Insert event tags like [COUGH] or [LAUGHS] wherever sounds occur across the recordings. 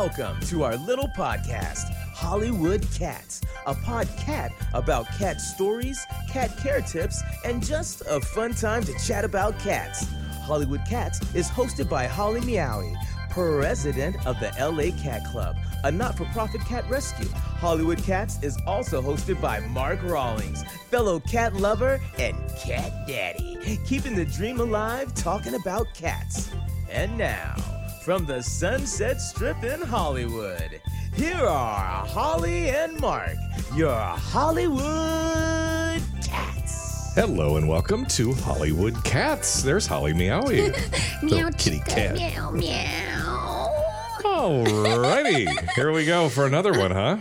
Welcome to our little podcast, Hollywood Cats, a podcast about cat stories, cat care tips, and just a fun time to chat about cats. Hollywood Cats is hosted by Holly Meowie, president of the LA Cat Club, a not for profit cat rescue. Hollywood Cats is also hosted by Mark Rawlings, fellow cat lover and cat daddy, keeping the dream alive talking about cats. And now, from the Sunset Strip in Hollywood, here are Holly and Mark, your Hollywood Cats. Hello and welcome to Hollywood Cats. There's Holly Meowie. [LAUGHS] meow kitty cat. Meow meow. Alrighty, here we go for another one, huh?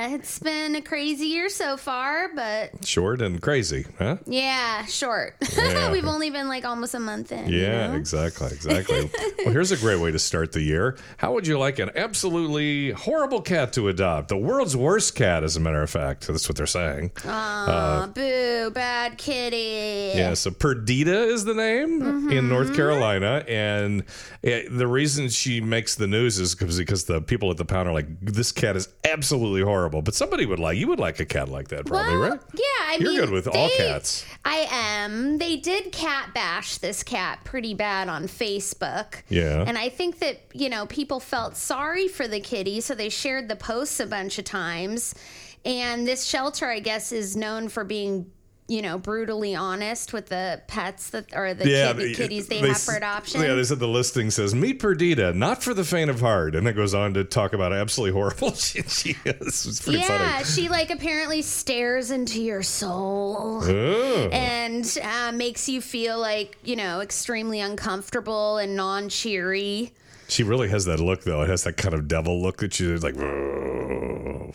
Yeah, it's been a crazy year so far, but Short and crazy, huh? yeah, short. [LAUGHS] Yeah. We've only been like almost a month in. you Yeah, know? exactly, [LAUGHS] exactly. well, here's a great way to start the year. How would you like an absolutely horrible cat to adopt? The world's worst cat, as a matter of fact. That's what they're saying. Aw, boo, bad kitty. Yeah, so Perdita is the name in North Carolina, and eh, the reason she makes the news is because the people at the pound are like, "This cat is absolutely horrible." But somebody would like you would like a cat like that, probably, Well, right? Yeah, I You're mean, good with all cats. I am. They did cat bash this cat pretty bad on Facebook. Yeah. And I think that, you know, people felt sorry for the kitty, so they shared the posts a bunch of times. And this shelter, I guess, is known for being, you know, brutally honest with the pets that or the kid- the- kitties they, they have for adoption. Yeah, they said the listing says meet Perdita, not for the faint of heart, and it goes on to talk about absolutely horrible [LAUGHS] she, she is. It's pretty yeah, funny. she like apparently stares into your soul. Oh. and uh, makes you feel like you know extremely uncomfortable and non-cheery She really has that look, though. It has that kind of devil look that she's like, "Whoa,"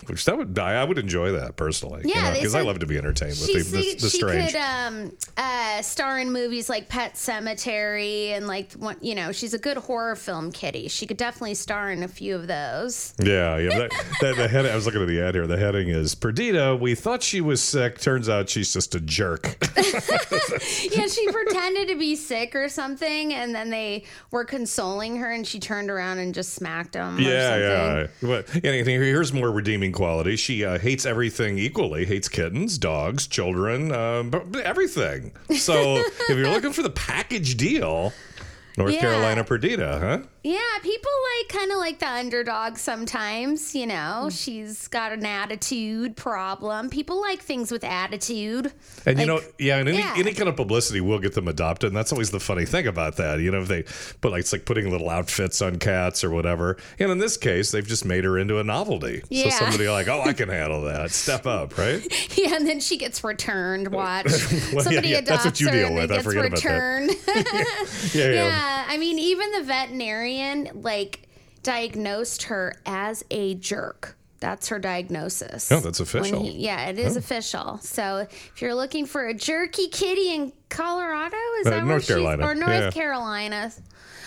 which that would I would enjoy that personally. Yeah, because I love to be entertained with the, the, the- she strange. could um, uh, star in movies like Pet Sematary and like one, you know she's a good horror film kitty. She could definitely star in a few of those. Yeah, yeah. That, that, the head, I was looking at the ad here. The heading is Perdita. We thought she was sick. Turns out she's just a jerk. [LAUGHS] yeah, she pretended to be sick or something, and then they were consoling her, and she turned around and just smacked them. or yeah, something. yeah. But anything. Here's more redeeming quality. She uh, hates everything equally. Hates kittens, dogs, children, but everything. So if you're looking for the package deal, North Yeah. Carolina Perdita, huh? Yeah, people like kind of like the underdog sometimes, you know. Hmm. She's got an attitude problem. People like things with attitude. And you know, yeah, and any, yeah. any kind of publicity will get them adopted, and that's always the funny thing about that. You know, if they put like it's like putting little outfits on cats or whatever. And in this case, they've just made her into a novelty. So somebody like, oh, I [LAUGHS] can handle that. Step up, right? [LAUGHS] Yeah, and then she gets returned. Watch. [LAUGHS] Well, Somebody yeah, yeah, adopts that's what you her deal and with. I gets forget about that. returned. Yeah, yeah. I mean, even the veterinarian like diagnosed her as a jerk. That's her diagnosis. Oh, that's official. he- yeah, it is official. So if you're looking for a jerky kitty in Colorado, is Uh, that North Carolina, or North yeah. Carolina?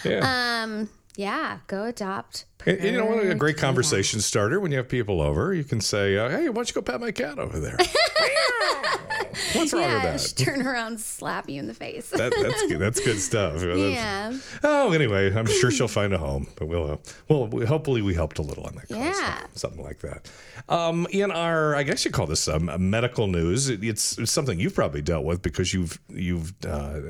Yeah. Um, yeah, go adopt. And you know what? A great conversation starter when you have people over. You can say, uh, "Hey, why don't you go pat my cat over there?" [LAUGHS] [LAUGHS] What's wrong Yeah, with that? turn around, slap you in the face. that that's good. That's good stuff. That's- yeah. Oh, anyway, I'm sure she'll find a home, but we'll, uh, well, we, hopefully we helped a little on that. of Yeah. stuff, something like that. Um, in our, I guess you call this um, medical news. It, it's, it's something you've probably dealt with because you've you've uh,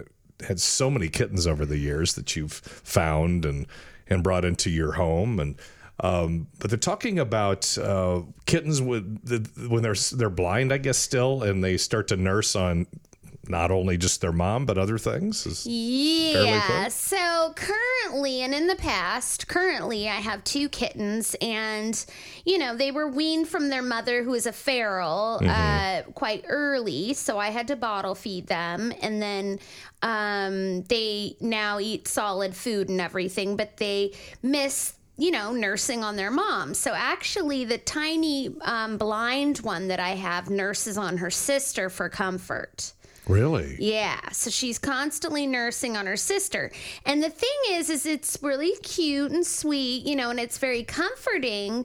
had so many kittens over the years that you've found and and brought into your home and. Um, but they're talking about uh, kittens with the, when they're they're blind, I guess, still, and they start to nurse on not only just their mom but other things. Yeah. So currently, and in the past, currently, I have two kittens, and you know they were weaned from their mother, who is a feral, uh, quite early. So I had to bottle feed them, and then um, they now eat solid food and everything, but they miss. You know, nursing on their mom. So actually, the tiny um, blind one that I have nurses on her sister for comfort. Really? Yeah, so she's constantly nursing on her sister. And the thing is is it's really cute and sweet, you know, and it's very comforting,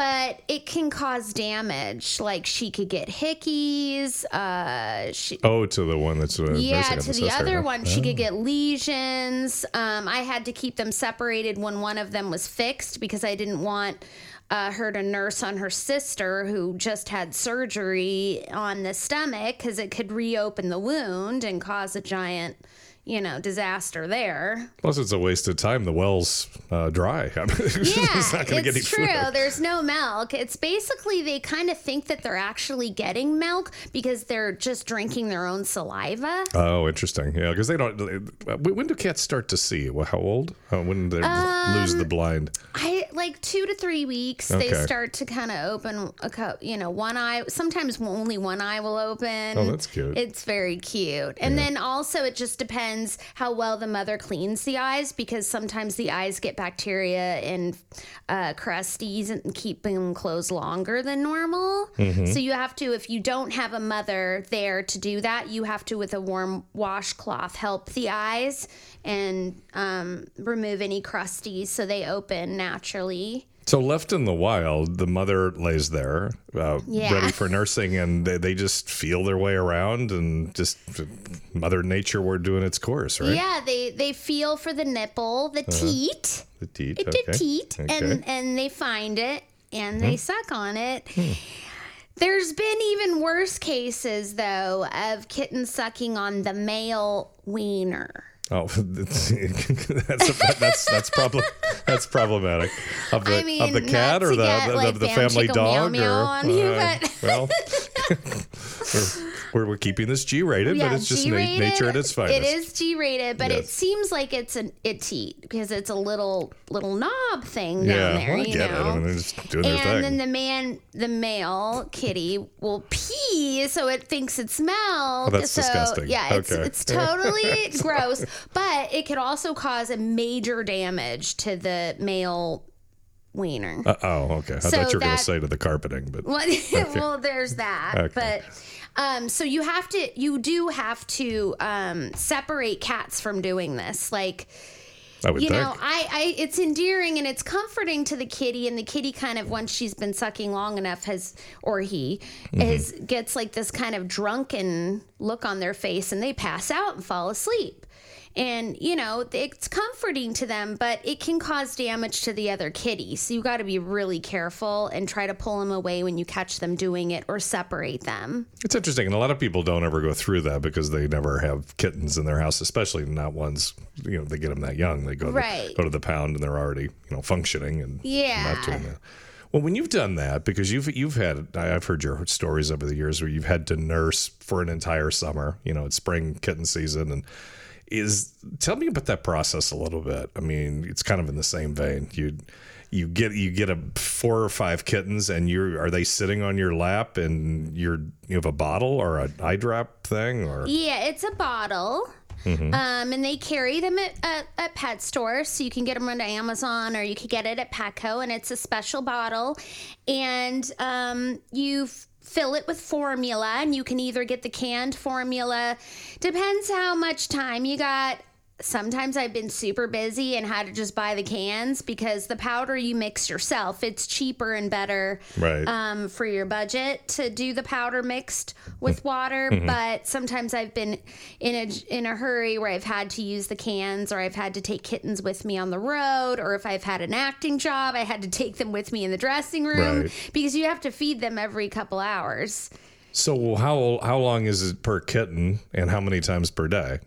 but it can cause damage. Like she could get hickeys. Uh, she, Oh, to the one that's uh, yeah, to the other huh? one, she could get lesions. Um, I had to keep them separated when one of them was fixed because I didn't want uh, her to nurse on her sister who just had surgery on the stomach because it could reopen the wound and cause a giant, you know, disaster there. Plus, it's a waste of time. The well's uh, dry. [LAUGHS] Yeah, it's not going get any true. further. There's no milk. It's basically they kind of think that they're actually getting milk because they're just drinking their own saliva. Oh, interesting. Yeah, because they don't. When when do cats start to see? Well, how old? Uh, when they lose Um, the blind? I like two to three weeks. Okay. They start to kind of open a co- you know one eye. Sometimes only one eye will open. Oh, that's cute. It's very cute. And then also it just depends how well the mother cleans the eyes because sometimes the eyes get bacteria and uh, crusties and keep them closed longer than normal. Mm-hmm. So you have to, if you don't have a mother there to do that, you have to with a warm washcloth help the eyes and um, remove any crusties so they open naturally. So left in the wild, the mother lays there, uh, Yeah. ready for nursing, and they, they just feel their way around, and just Mother Nature were doing its course, right? Yeah, they they feel for the nipple, the teat, The teat. Uh-huh. okay. teat, Okay. Hmm. and and they find it and they suck on it. There's been even worse cases though of kittens sucking on the male wiener. Oh, [LAUGHS] that's that's that's problem that's problematic. Of the I mean, of the cat or the get, the, like, the Bam family dog Meow Meow or on you, uh, but- well, [LAUGHS] [LAUGHS] we're, we're keeping this G rated, but it's just na- nature at its finest. It is G rated, but it seems like it's an it teat because it's a little little knob thing Yeah, down there. well, I you get it. know? I mean, they're just doing their and thing. then the man, the male kitty, will pee, so it thinks it's milk. Oh, that's so, disgusting. Yeah, it's Okay. it's totally [LAUGHS] gross, but it could also cause a major damage to the male wiener. Uh, oh, okay. I So thought you were going to say to the carpeting, but Well, [LAUGHS] well, there's that. Okay. But um, so you have to, you do have to um, separate cats from doing this. Like, I would you think. know, I, I, it's endearing and it's comforting to the kitty, and the kitty kind of once she's been sucking long enough has, or he, Mm-hmm. is gets like this kind of drunken look on their face, and they pass out and fall asleep. And you know, it's comforting to them, but it can cause damage to the other kitties. So you got to be really careful and try to pull them away when you catch them doing it, or separate them. It's interesting, and a lot of people don't ever go through that because they never have kittens in their house, especially not ones. You know, they get them that young. They go to, Right. go to the pound and they're already you know functioning and Yeah. not doing that. Well, when you've done that, because you've you've had, I've heard your stories over the years where you've had to nurse for an entire summer. You know, it's spring kitten season, and is tell me about that process a little bit. I mean, it's kind of in the same vein. You you get you get a four or five kittens, and you're are they sitting on your lap, and you're you have a bottle or an eye drop thing, or Yeah, it's a bottle. Mm-hmm. Um, and they carry them at, at, at pet stores, so you can get them on Amazon or you can get it at Petco, and it's a special bottle. And um, you f- fill it with formula, and you can either get the canned formula. Depends how much time you got. Sometimes I've been super busy and had to just buy the cans because the powder you mix yourself. It's cheaper and better Right. um, for your budget to do the powder mixed with water. Mm-hmm. But sometimes I've been in a in a hurry where I've had to use the cans, or I've had to take kittens with me on the road, or if I've had an acting job, I had to take them with me in the dressing room Right. because you have to feed them every couple hours. so how how long is it per kitten, and how many times per day?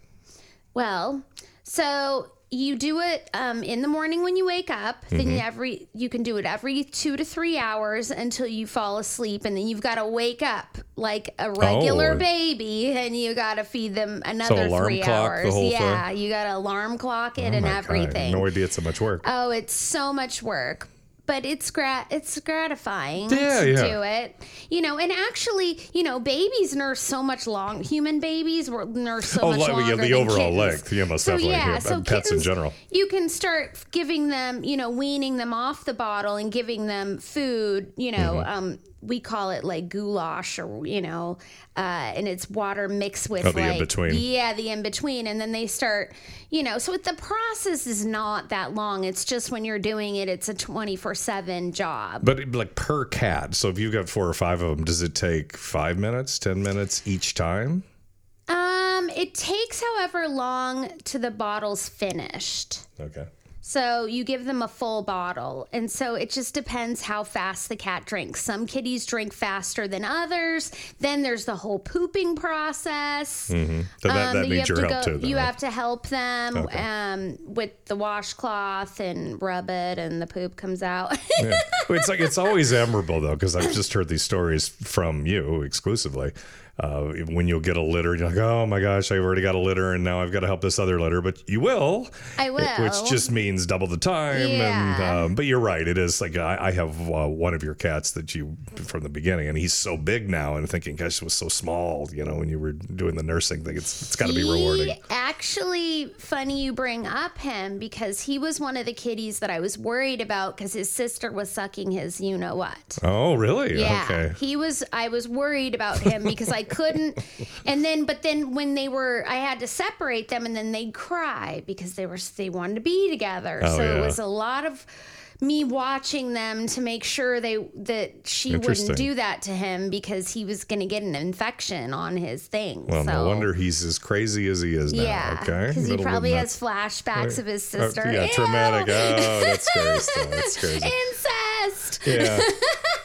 Well, so you do it um, in the morning when you wake up. Then Mm-hmm. every you can do it every two to three hours until you fall asleep, and then you've got to wake up like a regular Oh. baby, and you got to feed them another alarm three clock the hours. yeah, you got to alarm clock it and Oh God, everything. no idea it's so much work. Oh, it's so much work. But it's grat it's gratifying Yeah, to yeah. do it. You know, and actually, you know, babies nurse so much long human babies will nurse so Oh, much like, yeah, longer the overall kittens. length. Yeah, most definitely. Yeah, and pets in general. You can start giving them, you know, weaning them off the bottle and giving them food, you know, Mm-hmm. um we call it like goulash or you know, uh, and it's water mixed with Oh, the like in-between. yeah, the in between, and then they start, you know. So the process is not that long. It's just when you're doing it, it's a 24 24 7 job. But like per cat. So if you've got four or five of them, does it take five minutes, 10 minutes each time? Um, it takes however long to the bottle's finished. Okay. So you give them a full bottle. And so it just depends how fast the cat drinks. Some kitties drink faster than others. Then there's the whole pooping process. So that, that Um, you needs have your to help go, too. Then, You right? have to help them Okay. um, with the washcloth and rub it, and the poop comes out. [LAUGHS] Yeah. It's like it's always admirable though, because I've just heard these stories from you exclusively. Uh, when you'll get a litter, you're like, "Oh my gosh, I've already got a litter, and now I've got to help this other litter." But you will, I will. which just means double the time. And Yeah. um, but you're right, it is like I, I have uh, one of your cats that you from the beginning, and he's so big now, and thinking, "Gosh, it was so small," you know, when you were doing the nursing thing. It's it's got to be rewarding. Actually, funny you bring up him because he was one of the kitties that I was worried about because his sister was sucking his you know what. Oh, really? Yeah, Okay. he was. I was worried about him because I couldn't. And then, but then when they were, I had to separate them, and then they'd cry because they were they wanted to be together. Oh, so yeah. it was a lot of me watching them to make sure they that she wouldn't do that to him because he was going to get an infection on his thing. Well, so. no wonder he's as crazy as he is now. Yeah, okay. because he probably has flashbacks of his Oh, sister. yeah, Ew. traumatic. Oh, that's scary stuff. That's crazy. [LAUGHS] Incest. Yeah.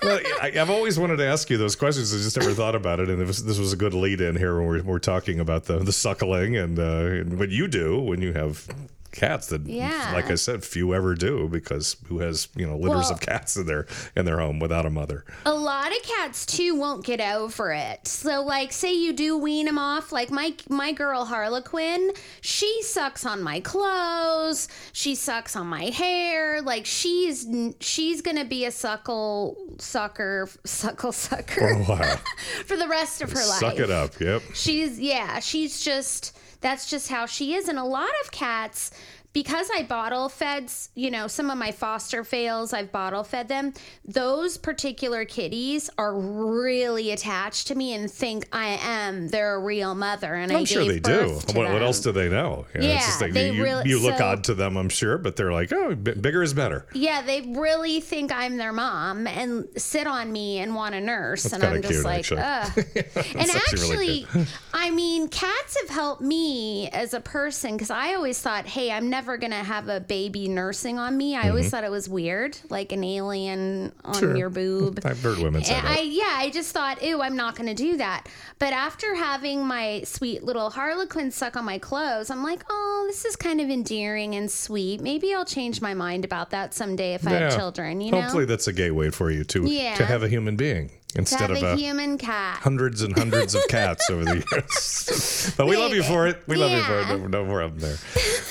Well, I, I've always wanted to ask you those questions. I just never thought about it, and this, this was a good lead in here when we're, we're talking about the the suckling and, uh, and what you do when you have cats that, Yeah. like I said, few ever do because who has you know litters Well- of cats in their in their home without a mother? A lot of cats too won't get over it. So, like, say you do wean them off. Like my my girl Harlequin, she sucks on my clothes. She sucks on my hair. Like she's she's gonna be a suckle sucker, suckle sucker wow! [LAUGHS] for the rest of her life. Suck it up. Yep. She's yeah, she's just that's just how she is. And a lot of cats, because I bottle fed, you know, some of my foster fails, I've bottle fed them. Those particular kitties are really attached to me and think I am their real mother. And I I'm sure they do. What, what else do they know? You know, Yeah, like they you, really- you look so- odd to them, I'm sure, but they're like, oh, b- bigger is better. Yeah, they really think I'm their mom and sit on me and want a nurse, and I'm just cute, like, actually. ugh. [LAUGHS] and actually really actually, [LAUGHS] I mean, cats have helped me as a person because I always thought, hey, I'm never gonna have a baby nursing on me. I always thought it was weird, like an alien on Mm-hmm. Sure. your boob. [LAUGHS] I've heard women say And that. I yeah, I just thought, ew, I'm not gonna do that. But after having my sweet little harlequin suck on my clothes, I'm like, oh, this is kind of endearing and sweet. Maybe I'll change my mind about that someday if I have children. You know, Hopefully, that's a gateway for you to Yeah. to have a human being to instead of a a human cat. hundreds and hundreds of cats over the [LAUGHS] years. but we love you for it. We love you for it. No, no problem there.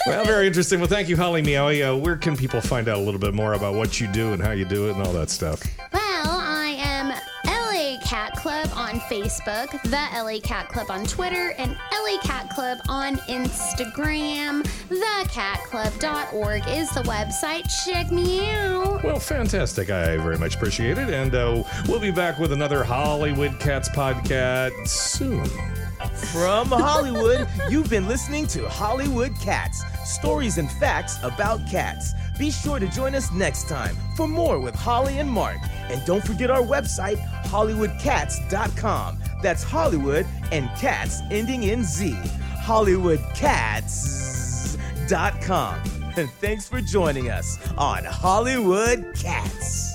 Well, very interesting. Well, thank you, Holly Meowie. Uh, where can people find out a little bit more about what you do and how you do it and all that stuff? Club on Facebook, the LA Cat Club on Twitter, and LA Cat Club on Instagram. Thecatclub.org is the website. Check me out. Well, fantastic. I very much appreciate it. And uh, we'll be back with another Hollywood Cats podcast soon. From Hollywood, you've been listening to Hollywood Cats stories and facts about cats. Be sure to join us next time for more with Holly and Mark. And don't forget our website, HollywoodCatz.com. That's Hollywood and cats ending in Z. HollywoodCatz.com. [LAUGHS] And thanks for joining us on Hollywood Cats.